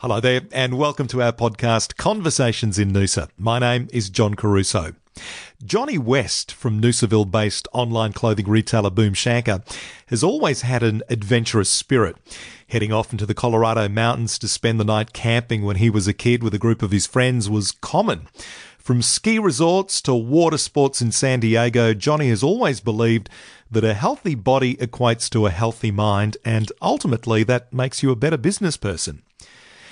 Hello there, and welcome to our podcast, Conversations in Noosa. My name is John Caruso. Johnny West from Noosaville based online clothing retailer Boom Shankar has always had an adventurous spirit. Heading off into the Colorado mountains to spend the night camping when he was a kid with a group of his friends was common. From ski resorts to water sports in San Diego, Johnny has always believed that a healthy body equates to a healthy mind, and ultimately that makes you a better business person.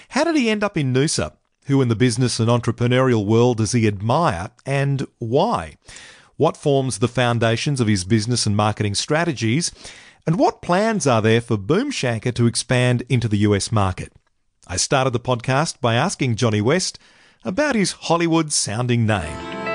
How did he end up in Noosa? Who in the business and entrepreneurial world does he admire and why? What forms the foundations of his business and marketing strategies? And what plans are there for Boom Shankar to expand into the US market? I started the podcast by asking Johnny West about his Hollywood sounding name.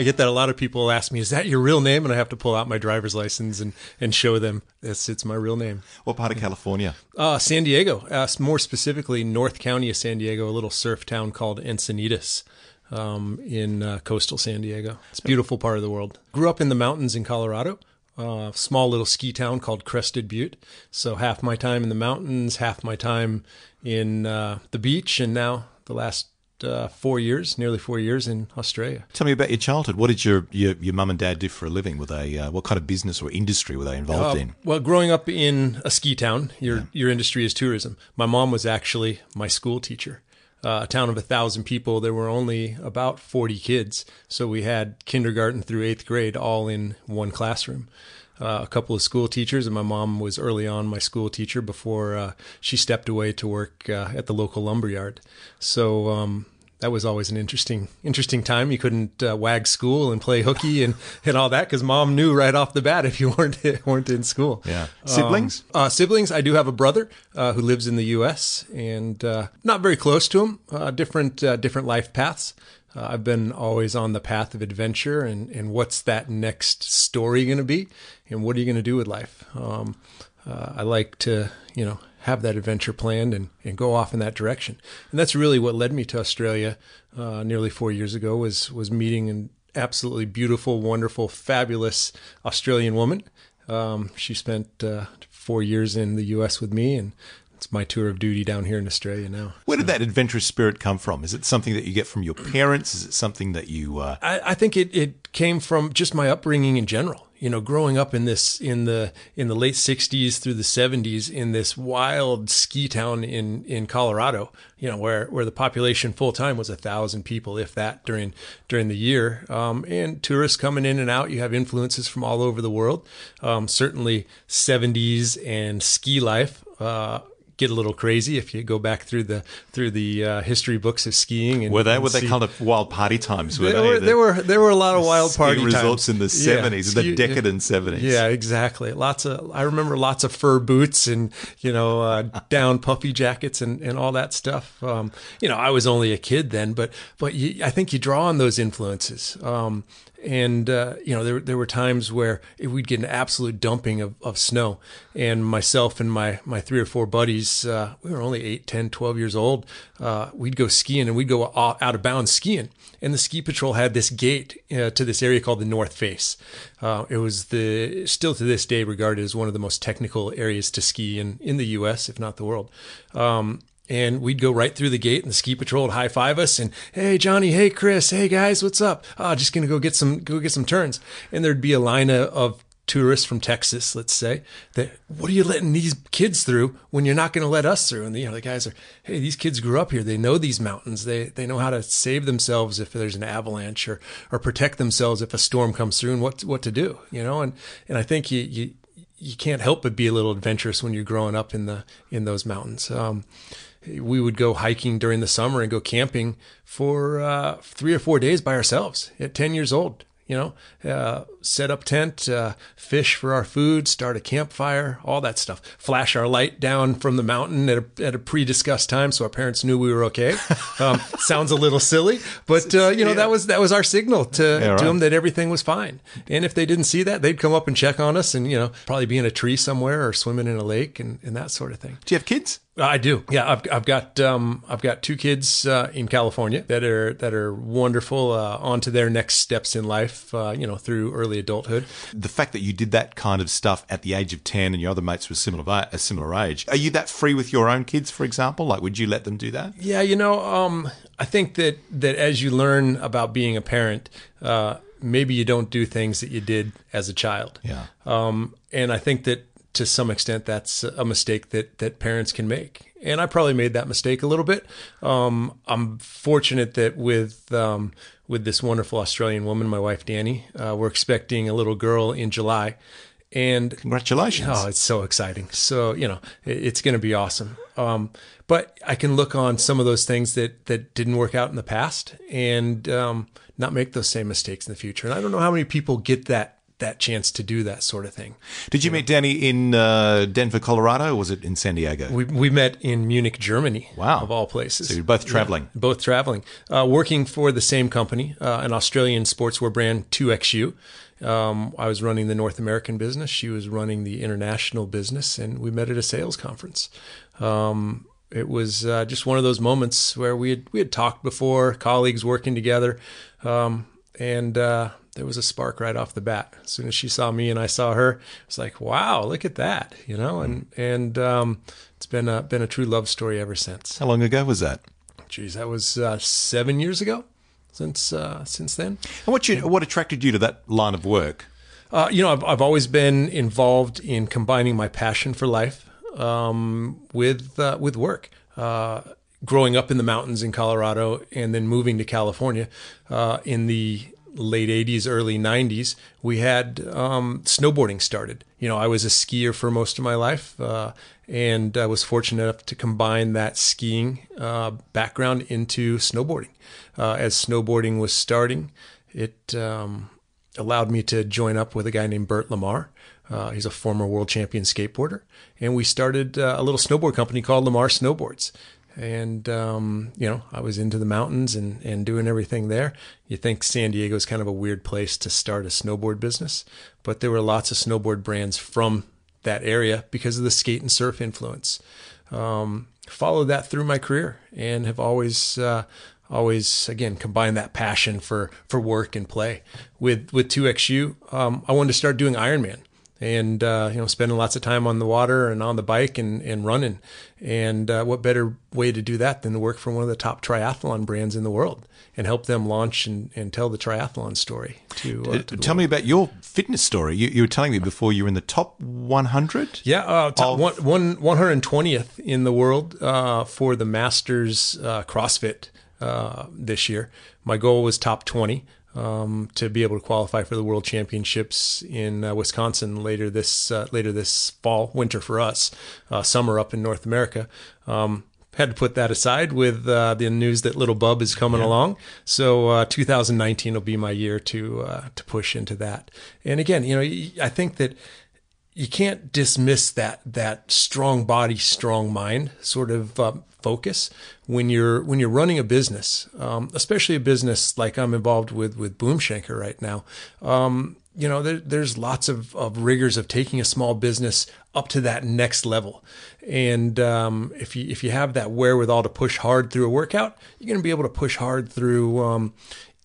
I get that a lot of people ask me, "Is that your real name?" And I have to pull out my driver's license and, and show them it's it's my real name. What part of California? Uh, San Diego, uh, more specifically North County of San Diego, a little surf town called Encinitas. Um, in uh, coastal San Diego, it's a beautiful part of the world. Grew up in the mountains in Colorado, uh, small little ski town called Crested Butte. So half my time in the mountains, half my time in uh, the beach, and now the last uh, four years, nearly four years in Australia. Tell me about your childhood. What did your your, your mum and dad do for a living? Were they uh, what kind of business or industry were they involved Uh, in? Well, growing up in a ski town, your your industry is tourism. My mom was actually my school teacher. Uh, a town of a thousand people, there were only about forty kids, so we had kindergarten through eighth grade all in one classroom. Uh, a couple of school teachers, and my mom was early on my school teacher before uh, she stepped away to work uh, at the local lumberyard. So um, that was always an interesting interesting time. You couldn't uh, wag school and play hooky and, and all that because mom knew right off the bat if you weren't weren't in school. Yeah. Siblings? Um, uh, siblings. I do have a brother uh, who lives in the U.S. and uh, not very close to him. Uh, different uh, different life paths. Uh, I've been always on the path of adventure and, and what's that next story going to be and what are you going to do with life? Um, uh, I like to, you know, have that adventure planned and, and go off in that direction. And that's really what led me to Australia uh, nearly four years ago was, was meeting an absolutely beautiful, wonderful, fabulous Australian woman. Um, she spent uh, four years in the U.S. with me and it's my tour of duty down here in Australia now. Where did that adventurous spirit come from? Is it something that you get from your parents? Is it something that you? Uh... I, I think it, it came from just my upbringing in general. You know, growing up in this in the in the late '60s through the '70s in this wild ski town in in Colorado. You know, where where the population full time was a thousand people, if that, during during the year. Um, and tourists coming in and out. You have influences from all over the world. Um, certainly, '70s and ski life. Uh, get a little crazy if you go back through the through the uh, history books of skiing. And, were they and were they see- kind of wild party times? Were there they? were, The there were there were a lot of wild party resorts times. in the Yeah, seventies, the ski- decadent seventies. Yeah, exactly. Lots of I remember lots of fur boots and you know uh, down puffy jackets and, and all that stuff. Um, you know, I was only a kid then, but but you, I think you draw on those influences. Um, and uh, you know there there were times where we'd get an absolute dumping of, of snow and myself and my my three or four buddies uh, we were only 8 10 12 years old uh, we'd go skiing and we'd go out of bounds skiing. And the ski patrol had this gate uh, to this area called the north face. Uh, it was the still to this day regarded as one of the most technical areas to ski in in the US if not the world. Um, and we'd go right through the gate and the ski patrol would high five us and hey johnny hey chris hey guys what's up? Oh just gonna go get some go get some turns. And there'd be a line of, tourists from texas let's say that what are you letting these kids through when you're not going to let us through? And the, you know the guys are hey these kids grew up here. They know these mountains. They they know how to save themselves if there's an avalanche or or protect themselves if a storm comes through and what what to do you know? And and i think you you you can't help but be a little adventurous when you're growing up in the in those mountains. Um, we would go hiking during the summer and go camping for uh, three or four days by ourselves at 10 years old you know, uh, set up tent, uh, fish for our food, start a campfire, all that stuff. Flash our light down from the mountain at a, at a pre-discussed time, so our parents knew we were okay. Um, sounds a little silly, but uh, you know that was that was our signal to, Yeah, right. to them that everything was fine. And if they didn't see that, they'd come up and check on us, and you know probably be in a tree somewhere or swimming in a lake and, and that sort of thing. Do you have kids? I do. Yeah, I've, I've got um, I've got two kids uh, in California that are that are wonderful uh, on to their next steps in life. Uh, you know, through early adulthood. The fact that you did that kind of stuff at the age of 10 and your other mates were similar, a similar age, are you that free with your own kids, for example? Like, would you let them do that? Yeah, you know, um, I think that, that as you learn about being a parent, uh, maybe you don't do things that you did as a child. Yeah. Um, and I think that to some extent that's a mistake that that parents can make. And I probably made that mistake a little bit. Um, I'm fortunate that with um, with this wonderful Australian woman, my wife Danny, uh, we're expecting a little girl in July. And congratulations! Oh, it's so exciting. So you know, it, it's going to be awesome. Um, but I can look on some of those things that that didn't work out in the past and um, not make those same mistakes in the future. And I don't know how many people get that that chance to do that sort of thing. Did you, you meet know? Danny in uh, Denver, Colorado, or was it in San Diego? We, we met in Munich, Germany. Wow. Of all places. So you're both traveling. Yeah, both traveling. Uh, working for the same company, uh, an Australian sportswear brand, 2XU. Um, I was running the North American business. She was running the international business, and we met at a sales conference. Um, it was uh, just one of those moments where we had we had talked before, colleagues working together, um, and uh, there was a spark right off the bat. As soon as she saw me and I saw her, it's like, wow, look at that, you know. And and um, it's been a been a true love story ever since. How long ago was that? Geez, that was uh, seven years ago. Since uh, since then. And what you what attracted you to that line of work? Uh, you know, I've I've always been involved in combining my passion for life um, with uh, with work. Uh, growing up in the mountains in Colorado and then moving to California uh, in the late 80s, early 90s, we had um, snowboarding started. You know, I was a skier for most of my life uh, and I was fortunate enough to combine that skiing uh, background into snowboarding. Uh, as snowboarding was starting, it um, allowed me to join up with a guy named Bert Lamar. Uh, he's a former world champion skateboarder. And we started uh, a little snowboard company called Lamar Snowboards. And, um, you know, I was into the mountains and, and doing everything there. You think San Diego is kind of a weird place to start a snowboard business, but there were lots of snowboard brands from that area because of the skate and surf influence. Um, followed that through my career and have always uh, always again combine that passion for for work and play with with 2xu um, i wanted to start doing ironman and uh, you know spending lots of time on the water and on the bike and, and running. And uh, what better way to do that than to work for one of the top triathlon brands in the world and help them launch and, and tell the triathlon story to, uh, to tell me about your fitness story. You, you, were telling me before you were in the top 100 yeah uh, top of- one, one, 120th in the world uh, for the masters uh, crossfit this year. My goal was top 20 um, to be able to qualify for the World Championships in uh, Wisconsin later this uh, later this fall, winter for us, uh, summer up in North America. Um, had to put that aside with uh, the news that little Bub is coming yeah. along. So uh, 2019 will be my year to uh, to push into that. And again, you know, I think that you can't dismiss that that strong body, strong mind sort of um, focus when you're when you're running a business, um, especially a business like I'm involved with with Boom Shankar right now. Um, you know, there, there's lots of, of rigors of taking a small business up to that next level. And um, if you if you have that wherewithal to push hard through a workout, you're going to be able to push hard through um,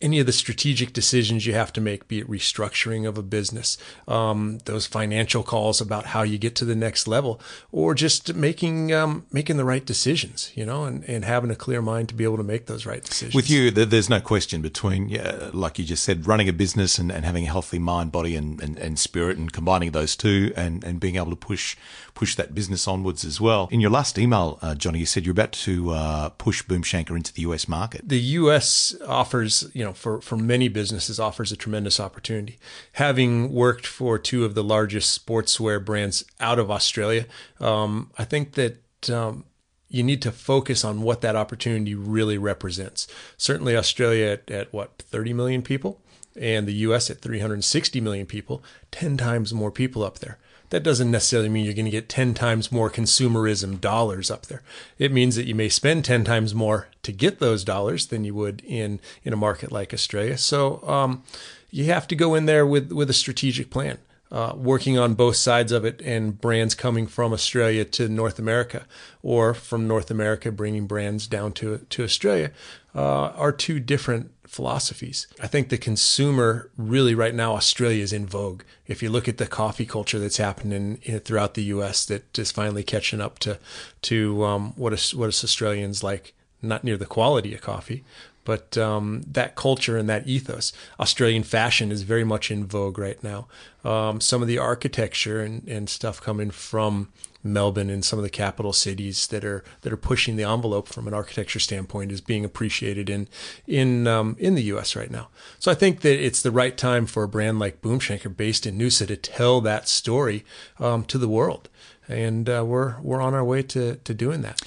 any of the strategic decisions you have to make, be it restructuring of a business, um, those financial calls about how you get to the next level, or just making um, making the right decisions, you know, and, and having a clear mind to be able to make those right decisions. With you, there's no question between, yeah, like you just said, running a business and, and having a healthy mind, body, and, and, and spirit, and combining those two, and, and being able to push push that business onwards as well. In your last email, uh, Johnny, you said you're about to uh, push Boom Shankar into the US market. The US offers, you know, for, for many businesses, offers a tremendous opportunity. Having worked for two of the largest sportswear brands out of Australia, um, I think that. Um, you need to focus on what that opportunity really represents. Certainly, Australia at, at, what 30 million people, and the U.S. at 360 million people, 10 times more people up there that doesn't necessarily mean you're going to get 10 times more consumerism dollars up there. It means that you may spend 10 times more to get those dollars than you would in, in a market like Australia. So um, you have to go in there with, with a strategic plan. Uh, working on both sides of it and brands coming from Australia to North America or from North America bringing brands down to, to Australia uh, are two different philosophies. I think the consumer really right now, Australia is in vogue. If you look at the coffee culture that's happening in, throughout the U.S., that is finally catching up to to um, what is what is Australians like. Not near the quality of coffee, but um, that culture and that ethos. Australian fashion is very much in vogue right now. Um, some of the architecture and, and stuff coming from Melbourne and some of the capital cities that are that are pushing the envelope from an architecture standpoint is being appreciated in in um, in the U.S. right now. So I think that it's the right time for a brand like Boom Shankar, based in Noosa, to tell that story um, to the world, and uh, we're we're on our way to to doing that.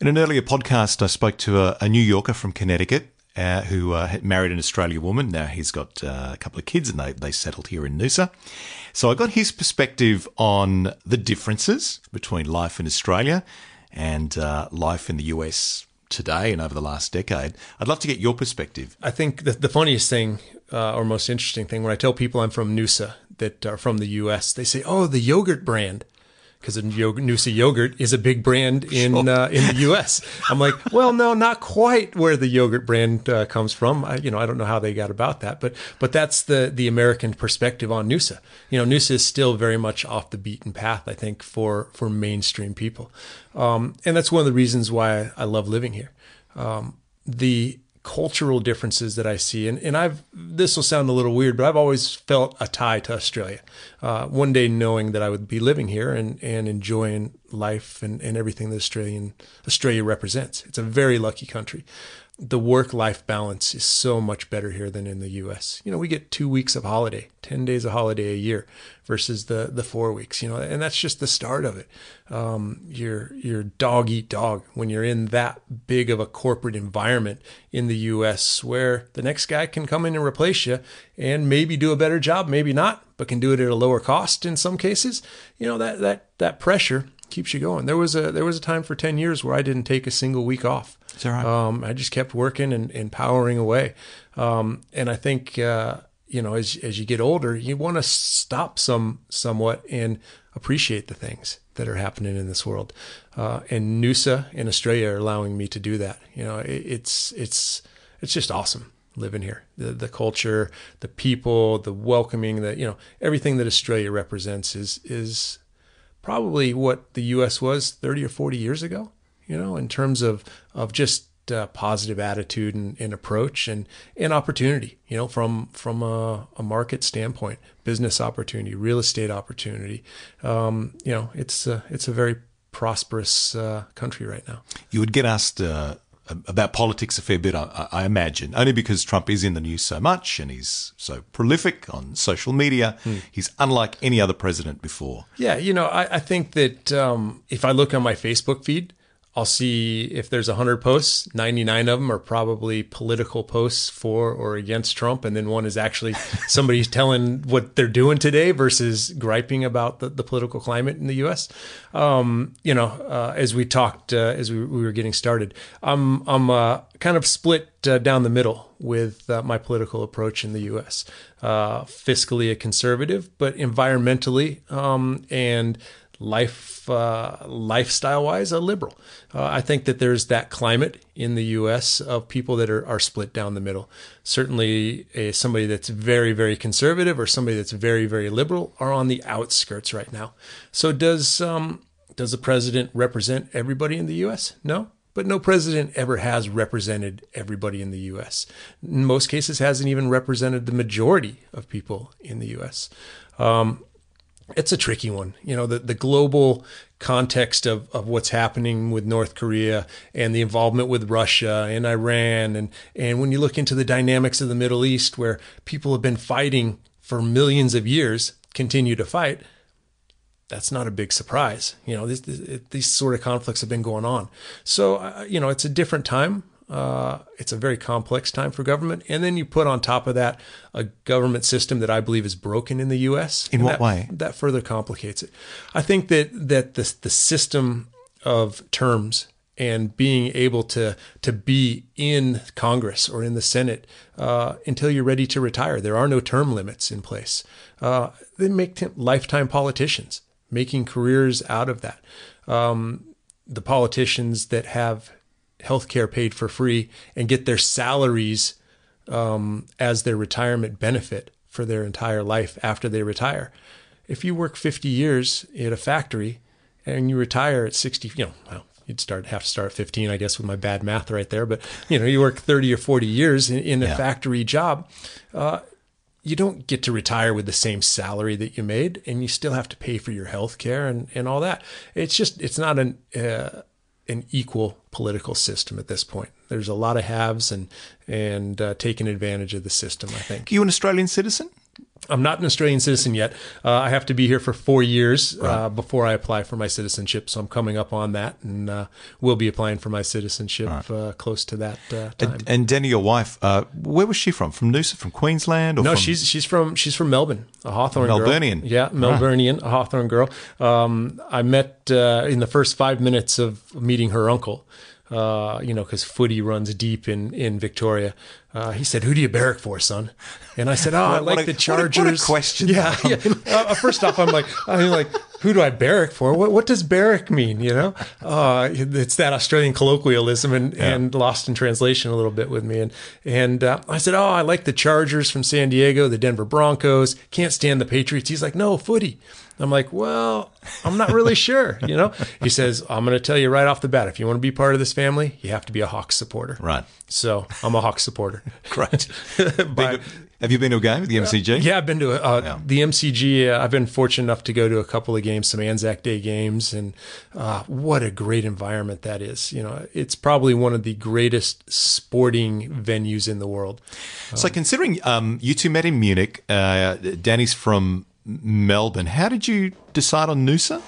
In an earlier podcast, I spoke to a, a New Yorker from Connecticut uh, who uh, married an Australian woman. Now he's got uh, a couple of kids and they, they settled here in Noosa. So I got his perspective on the differences between life in Australia and uh, life in the US today and over the last decade. I'd love to get your perspective. I think the, the funniest thing uh, or most interesting thing when I tell people I'm from Noosa that are from the US, they say, oh, the yogurt brand because Noosa yogurt is a big brand in sure. uh, in the U.S. I'm like, well, no, not quite where the yogurt brand uh, comes from. I, you know, I don't know how they got about that, but but that's the the American perspective on Noosa. You know, Noosa is still very much off the beaten path. I think for for mainstream people, um, and that's one of the reasons why I love living here. Um, the cultural differences that I see. And, and I've, this will sound a little weird, but I've always felt a tie to Australia. Uh, one day knowing that I would be living here and, and enjoying life and, and everything that Australian, Australia represents. It's a very lucky country the work life balance is so much better here than in the US. You know, we get 2 weeks of holiday, 10 days of holiday a year versus the the 4 weeks, you know, and that's just the start of it. Um, you're you're dog eat dog when you're in that big of a corporate environment in the US where the next guy can come in and replace you and maybe do a better job, maybe not, but can do it at a lower cost in some cases. You know, that that that pressure keeps you going. There was a there was a time for 10 years where I didn't take a single week off is that right? Um, I just kept working and, and powering away. Um, and I think, uh, you know, as, as you get older, you want to stop some somewhat and appreciate the things that are happening in this world. Uh, and Noosa in Australia are allowing me to do that. You know, it, it's, it's, it's just awesome living here. The, the culture, the people, the welcoming, the, you know, everything that Australia represents is, is probably what the U.S. was 30 or 40 years ago you know, in terms of of just uh, positive attitude and, and, approach and, and opportunity, you know, from from a, a market standpoint, business opportunity, real estate opportunity. Um, you know, it's a, it's a very prosperous uh, country right now. You would get asked uh, about politics a fair bit, I, I, imagine, only because Trump is in the news so much and he's so prolific on social media. Hmm. He's unlike any other president before. Yeah, you know, I, I think that um, if I look on my Facebook feed, I'll see if there's 100 posts, 99 of them are probably political posts for or against Trump. And then one is actually somebody telling what they're doing today versus griping about the, the political climate in the U.S. Um, you know, uh, as we talked, uh, as we, we, were getting started, I'm, I'm uh, kind of split uh, down the middle with uh, my political approach in the U.S. Uh, fiscally a conservative, but environmentally um, and life uh, lifestyle wise a liberal. Uh, I think that there's that climate in the U.S. of people that are, are split down the middle. Certainly, a, somebody that's very very conservative or somebody that's very very liberal are on the outskirts right now. So does um, does the president represent everybody in the U.S.? No. But no president ever has represented everybody in the U.S. In most cases, hasn't even represented the majority of people in the U.S. Um, it's a tricky one. You know, the, the global context of, of what's happening with North Korea and the involvement with Russia and Iran. And, and when you look into the dynamics of the Middle East, where people have been fighting for millions of years, continue to fight, that's not a big surprise. You know, this, this, these sort of conflicts have been going on. So, uh, you know, it's a different time. Uh, it's a very complex time for government. And then you put on top of that a government system that I believe is broken in the U.S. In what that, way? That further complicates it. I think that that the the system of terms and being able to to be in Congress or in the Senate uh, until you're ready to retire. There are no term limits in place. Uh, they make t- lifetime politicians, making careers out of that. Um, the politicians that have health care paid for free and get their salaries um, as their retirement benefit for their entire life after they retire. If you work 50 years at a factory and you retire at 60, you know, well, you'd start have to start at 15, I guess, with my bad math right there. But you know, you work 30 or 40 years in, in a Yeah. factory job. Uh, you don't get to retire with the same salary that you made, and you still have to pay for your health care and, and all that. It's just it's not an uh, an equal political system at this point. There's a lot of haves and and uh, taking advantage of the system. I think. Are you an Australian citizen? I'm not an Australian citizen yet. Uh, I have to be here for four years uh, before I apply for my citizenship. So I'm coming up on that, and uh, will be applying for my citizenship uh, close to that uh, time. And, and Danny, your wife, uh, where was she from? From Noosa, from Queensland, or no, from she's she's from she's from Melbourne, a Hawthorn Melburnian. girl. Yeah, Melburnian, a Hawthorn girl. Um, I met uh, in the first five minutes of meeting her uncle. Uh, you know, because footy runs deep in in Victoria. Uh, he said, "Who do you barrack for, son?" And I said, "Oh, I like a- the what a- what a Chargers." question. Yeah, yeah. Uh, first off, I'm like, I'm like, who do I barrack for? What what does barrack mean? You know, uh, it's that Australian colloquialism and and lost in translation a little bit with me. And and uh, I said, oh, I like the Chargers from San Diego, the Denver Broncos. Can't stand the Patriots. He's like, no, footy. I'm like, well, I'm not really sure. You know, he says, I'm going to tell you right off the bat, if you want to be part of this family, you have to be a Hawks supporter. Right. So I'm a Hawks supporter. Great. But- Have you been to a game at the MCG? yeah, I've been to uh, the MCG. Uh, I've been fortunate enough to go to a couple of games, some Anzac Day games, and uh, what a great environment that is. You know, it's probably one of the greatest sporting venues in the world. So, considering um, you two met in Munich, uh, Danny's from Melbourne, how did you decide on Noosa?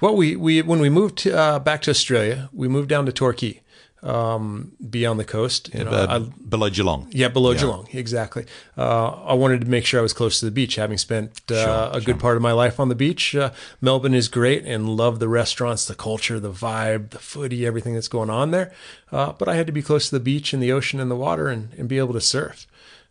Well, we, we when we moved to, uh, back to Australia, we moved down to Torquay, um, beyond the coast. You know, Uh, I- below Geelong. Yeah, below Geelong, exactly. Uh, I wanted to make sure I was close to the beach, having spent uh, Sure, a good part of my life on the beach. Uh, Melbourne is great, and love the restaurants, the culture, the vibe, the footy, everything that's going on there. Uh, but I had to be close to the beach and the ocean and the water, and, and be able to surf.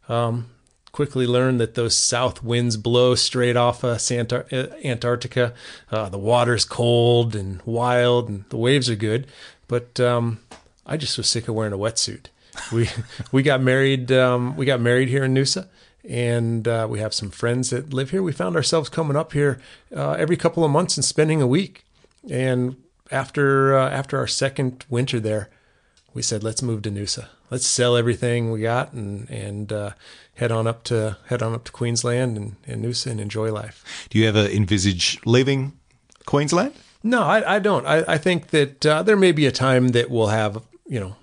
Um, quickly learned that those south winds blow straight off uh, Santar- uh, Antarctica. Uh, the water's cold and wild, and the waves are good. But um, I just was sick of wearing a wetsuit. We we got married. Um, we got married here in Noosa, and uh, we have some friends that live here. We found ourselves coming up here uh, every couple of months and spending a week. And after uh, after our second winter there, we said, let's move to Noosa. Let's sell everything we got and and uh, head on up to head on up to Queensland and, and Noosa and enjoy life. Do you ever envisage leaving Queensland? No, I, I don't. I, I think that uh, there may be a time that we'll have you know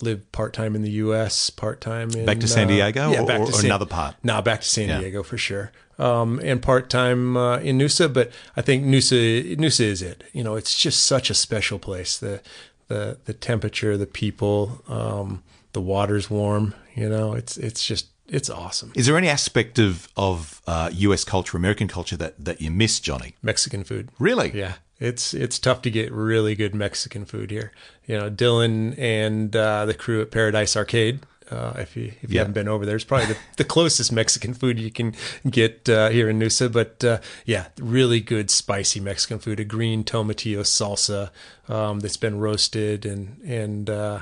live part time in the U.S., part time Back to San uh, Diego yeah, or- back or to San- another part? No, back to San Yeah. Diego for sure. Um, and part time uh, in Noosa, but I think Noosa Noosa is it. You know, it's just such a special place. The the the temperature, the people, um, the water's warm. You know, it's it's just it's awesome. Is there any aspect of of uh, US culture, American culture that that you miss, Johnny? Mexican food. Really? Yeah, it's it's tough to get really good Mexican food here. You know, Dylan and uh, the crew at Paradise Arcade. Uh, if you if you Yeah. haven't been over there, it's probably the, the closest Mexican food you can get uh, here in Noosa. But uh, yeah, really good spicy Mexican food. A green tomatillo salsa um, that's been roasted and and uh,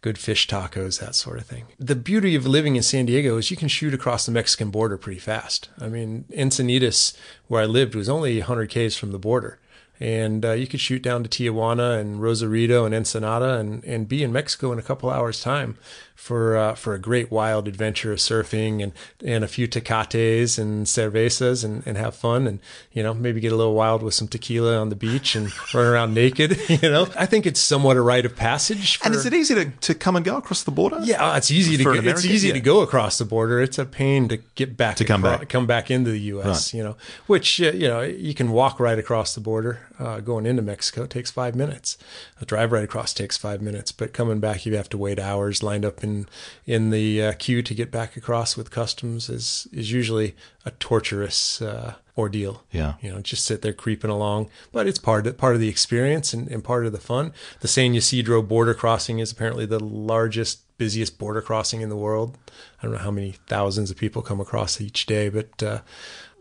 good fish tacos, that sort of thing. The beauty of living in San Diego is you can shoot across the Mexican border pretty fast. I mean, Encinitas, where I lived, was only 100 k's from the border. And uh, you could shoot down to Tijuana and Rosarito and Ensenada and, and be in Mexico in a couple hours' time for uh, for a great wild adventure of surfing and, and a few tecates and cervezas and, and have fun and you know maybe get a little wild with some tequila on the beach and run around naked. You know, I think it's somewhat a rite of passage. For, And is it easy to, to come and go across the border? yeah, uh, it's easy to go, an it's American? easy Yeah. to go across the border. It's a pain to get back To come back. come back into the U.S. You know, which uh, you know you can walk right across the border. Uh, going into Mexico takes five minutes. A drive right across takes five minutes, but coming back you have to wait hours lined up in in the uh, queue to get back across with customs is is usually a torturous uh, ordeal. Yeah. You know, just sit there creeping along. But it's part of part of the experience and, and part of the fun. The San Ysidro border crossing is apparently the largest, busiest border crossing in the world. I don't know how many thousands of people come across each day, but uh,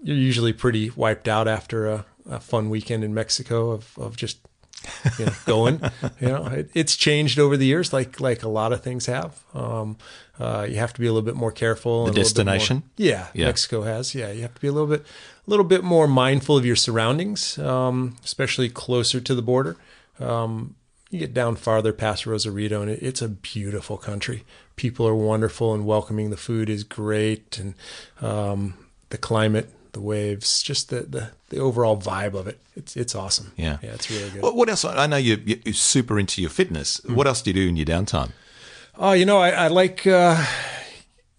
you're usually pretty wiped out after a, a fun weekend in Mexico of, of just you know, going. you know, it, it's changed over the years, like like a lot of things have. Um, uh, you have to be a little bit more careful. The bit more- destination? yeah, Yeah. Mexico has. Yeah, you have to be a little bit, a little bit more mindful of your surroundings, um, especially closer to the border. Um, you get down farther past Rosarito, and it, it's a beautiful country. People are wonderful and welcoming. The food is great, and um, the climate, the waves, just the, the the overall vibe of it. It's it's awesome. Yeah. yeah, it's really good. What, what else? I know you, you're super into your fitness. Hmm. What else do you do in your downtime? Oh, you know, I, I like uh,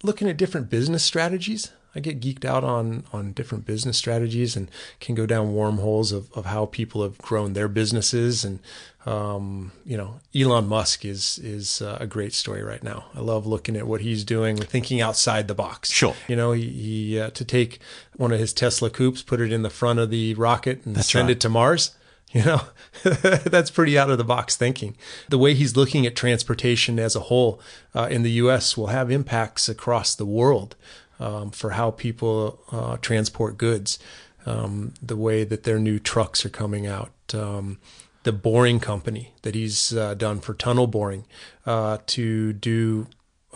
looking at different business strategies. I get geeked out on on different business strategies and can go down wormholes of, of how people have grown their businesses. And um, you know, Elon Musk is is uh, a great story right now. I love looking at what he's doing, thinking outside the box. Sure. You know, he, he uh, to take one of his Tesla coupes, put it in the front of the rocket, and send right. it to Mars. You know, that's pretty out of the box thinking. The way he's looking at transportation as a whole uh, in the U.S. will have impacts across the world um, for how people uh, transport goods. Um, the way that their new trucks are coming out. Um, the boring company that he's uh, done for tunnel boring uh, to do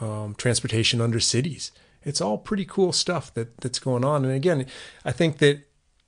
um, transportation under cities. It's all pretty cool stuff that that's going on. And again, I think that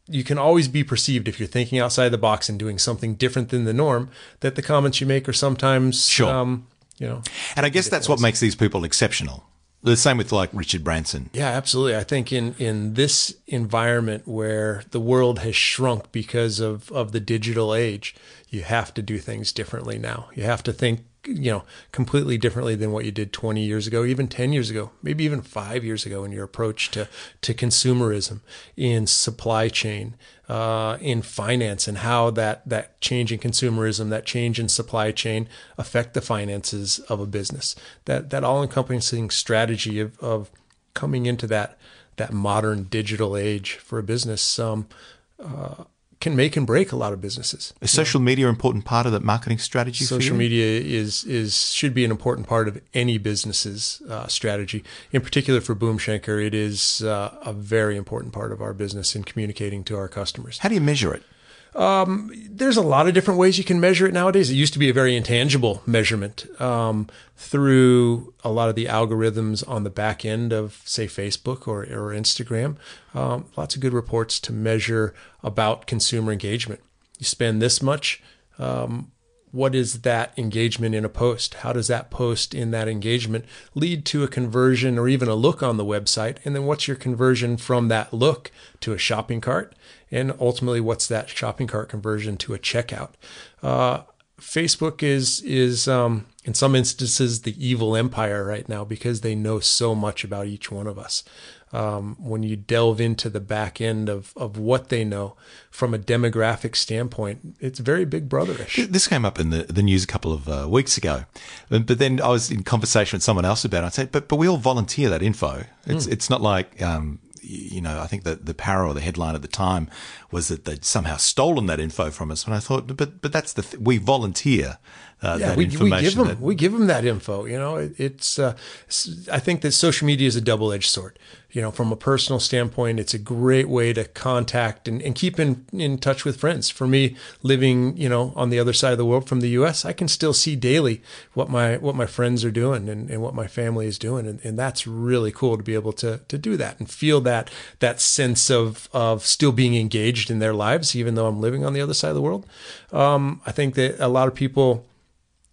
you can always be perceived if you're thinking outside the box and doing something different than the norm. That the comments you make are sometimes, Sure. um, you know, And I guess that's what makes these people exceptional. The same with like Richard Branson. Yeah, absolutely. I think in in this environment where the world has shrunk because of of the digital age, you have to do things differently now. You have to think, you know, completely differently than what you did 20 years ago, even 10 years ago, maybe even 5 years ago in your approach to to consumerism, in supply chain, uh, in finance and how that that change in consumerism, that change in supply chain affect the finances of a business. That that all encompassing strategy of, of coming into that that modern digital age for a business um, uh, can make and break a lot of businesses. Is social media an important part of that marketing strategy for Social media is is should be an important part of any business's uh, strategy. In particular, for Boom Shankar, it is uh, a very important part of our business in communicating to our customers. How do you measure it? There's a lot of different ways you can measure it nowadays. It used to be a very intangible measurement um, through a lot of the algorithms on the back end of, say, Facebook or, or Instagram. Um, lots of good reports to measure about consumer engagement. You spend this much. What is that engagement in a post? How does that post in that engagement lead to a conversion or even a look on the website? And then what's your conversion from that look to a shopping cart? And ultimately, what's that shopping cart conversion to a checkout? Uh, Facebook is is um, in some instances the evil empire right now because they know so much about each one of us. Um, when you delve into the back end of, of what they know from a demographic standpoint, it's very big brotherish. This came up in the, the news a couple of uh, weeks ago, but then I was in conversation with someone else about it. I said, but but we all volunteer that info. It's it's not like um, you know. I think that the power or the headline at the time was that they'd somehow stolen that info from us. And I thought, but but that's the th- we volunteer uh, yeah, that we, we give them that- we give them that info. You know, it, it's uh, I think that social media is a double edged sword. You know, from a personal standpoint, it's a great way to contact and, and keep in, in touch with friends. For me, living you know on the other side of the world from the U.S., I can still see daily what my what my friends are doing and, and what my family is doing, and, and that's really cool to be able to to do that and feel that that sense of of still being engaged in their lives, even though I'm living on the other side of the world. Um, I think that a lot of people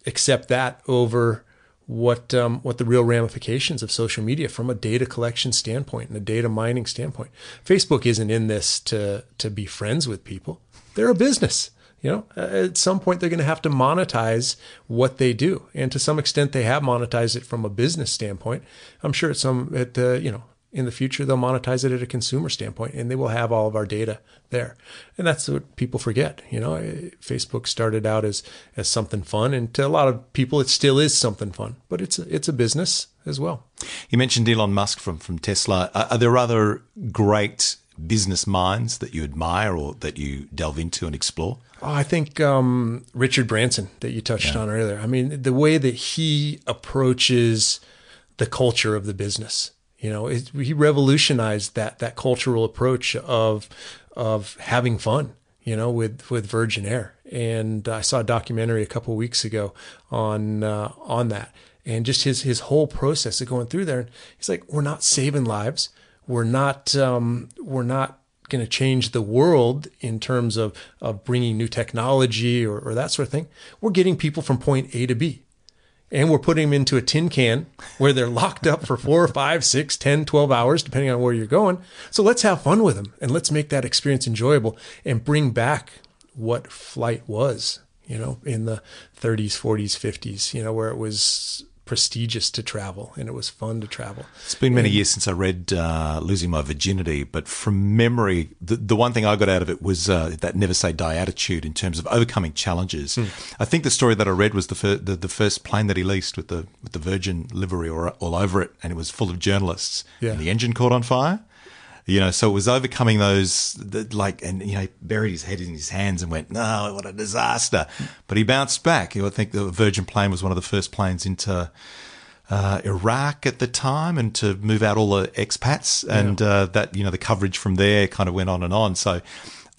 accept that over what um, what the real ramifications of social media from a data collection standpoint and a data mining standpoint. Facebook isn't in this to to be friends with people. They're a business. You know, Uh, at some point they're going to have to monetize what they do, and to some extent they have monetized it from a business standpoint. I'm sure at some at the you know in the future they'll monetize it at a consumer standpoint and they will have all of our data there. And that's what people forget you know? Facebook started out as as something fun and to a lot of people it still is something fun but it's a, it's a business as well. You mentioned elon musk from from tesla. Are there other great business minds that you admire or that you delve into and explore? Oh, I think um, Richard Branson that you touched yeah. on earlier. I mean, the way that he approaches the culture of the business, you know, it, he revolutionized that that cultural approach of of having fun, you know, with with Virgin Air. And I saw a documentary a couple weeks ago on uh, on that, and just his his whole process of going through there. He's like, we're not saving lives. We're not um, we're not going to change the world in terms of, of bringing new technology or, or that sort of thing. We're getting people from point A to B. And we're putting them into a tin can where they're locked up for four or five, six, 10, 12 hours, depending on where you're going. So let's have fun with them and let's make that experience enjoyable and bring back what flight was, you know, in the 30s, 40s, 50s, you know, where it was prestigious to travel and it was fun to travel. It's been many and, years since I read uh, Losing My Virginity, but from memory, the, the one thing I got out of it was uh, that never say die attitude in terms of overcoming challenges. Hmm. I think the story that I read was the, fir- the, the first plane that he leased with the with the Virgin livery all, all over it, and it was full of journalists. Yeah. And the engine caught on fire you know, so it was overcoming those, like, and, you know, he buried his head in his hands and went, no, what a disaster. But he bounced back. I think the Virgin plane was one of the first planes into, uh, Iraq at the time and to move out all the expats. And, yeah. uh, that, you know, the coverage from there kind of went on and on. So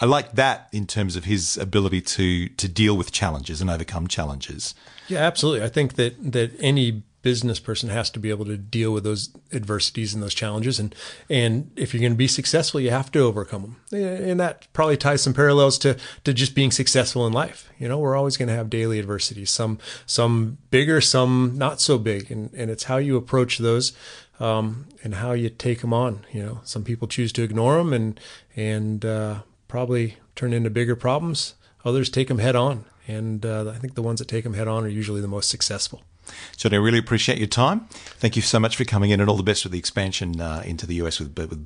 I like that in terms of his ability to, to deal with challenges and overcome challenges. Yeah, absolutely. I think that, that any business person has to be able to deal with those adversities and those challenges. And and if you're going to be successful you have to overcome them. And that probably ties some parallels to to just being successful in life. You know we're always going to have daily adversities some some bigger some not so big. And and it's how you approach those um, and how you take them on. You know some people choose to ignore them and and uh, probably turn into bigger problems. Others take them head on. And uh, I think the ones that take them head on are usually the most successful. Johnny, I really appreciate your time. Thank you so much for coming in and all the best with the expansion uh, into the US with, with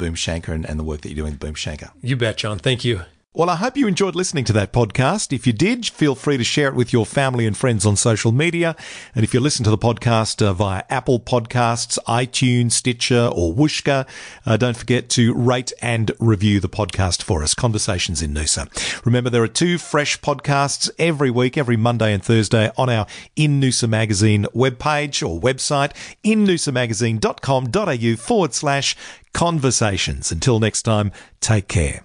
and, and the work that you're doing with Boom Shankar. You bet, John. Thank you. Well, I hope you enjoyed listening to that podcast. If you did, feel free to share it with your family and friends on social media. And if you listen to the podcast uh, via Apple Podcasts, iTunes, Stitcher, or Whooshkaa, uh, don't forget to rate and review the podcast for us. Conversations in Noosa. Remember, there are two fresh podcasts every week, every Monday and Thursday on our In Noosa Magazine webpage or website, innoosamagazine.com.au forward slash conversations. Until next time, take care.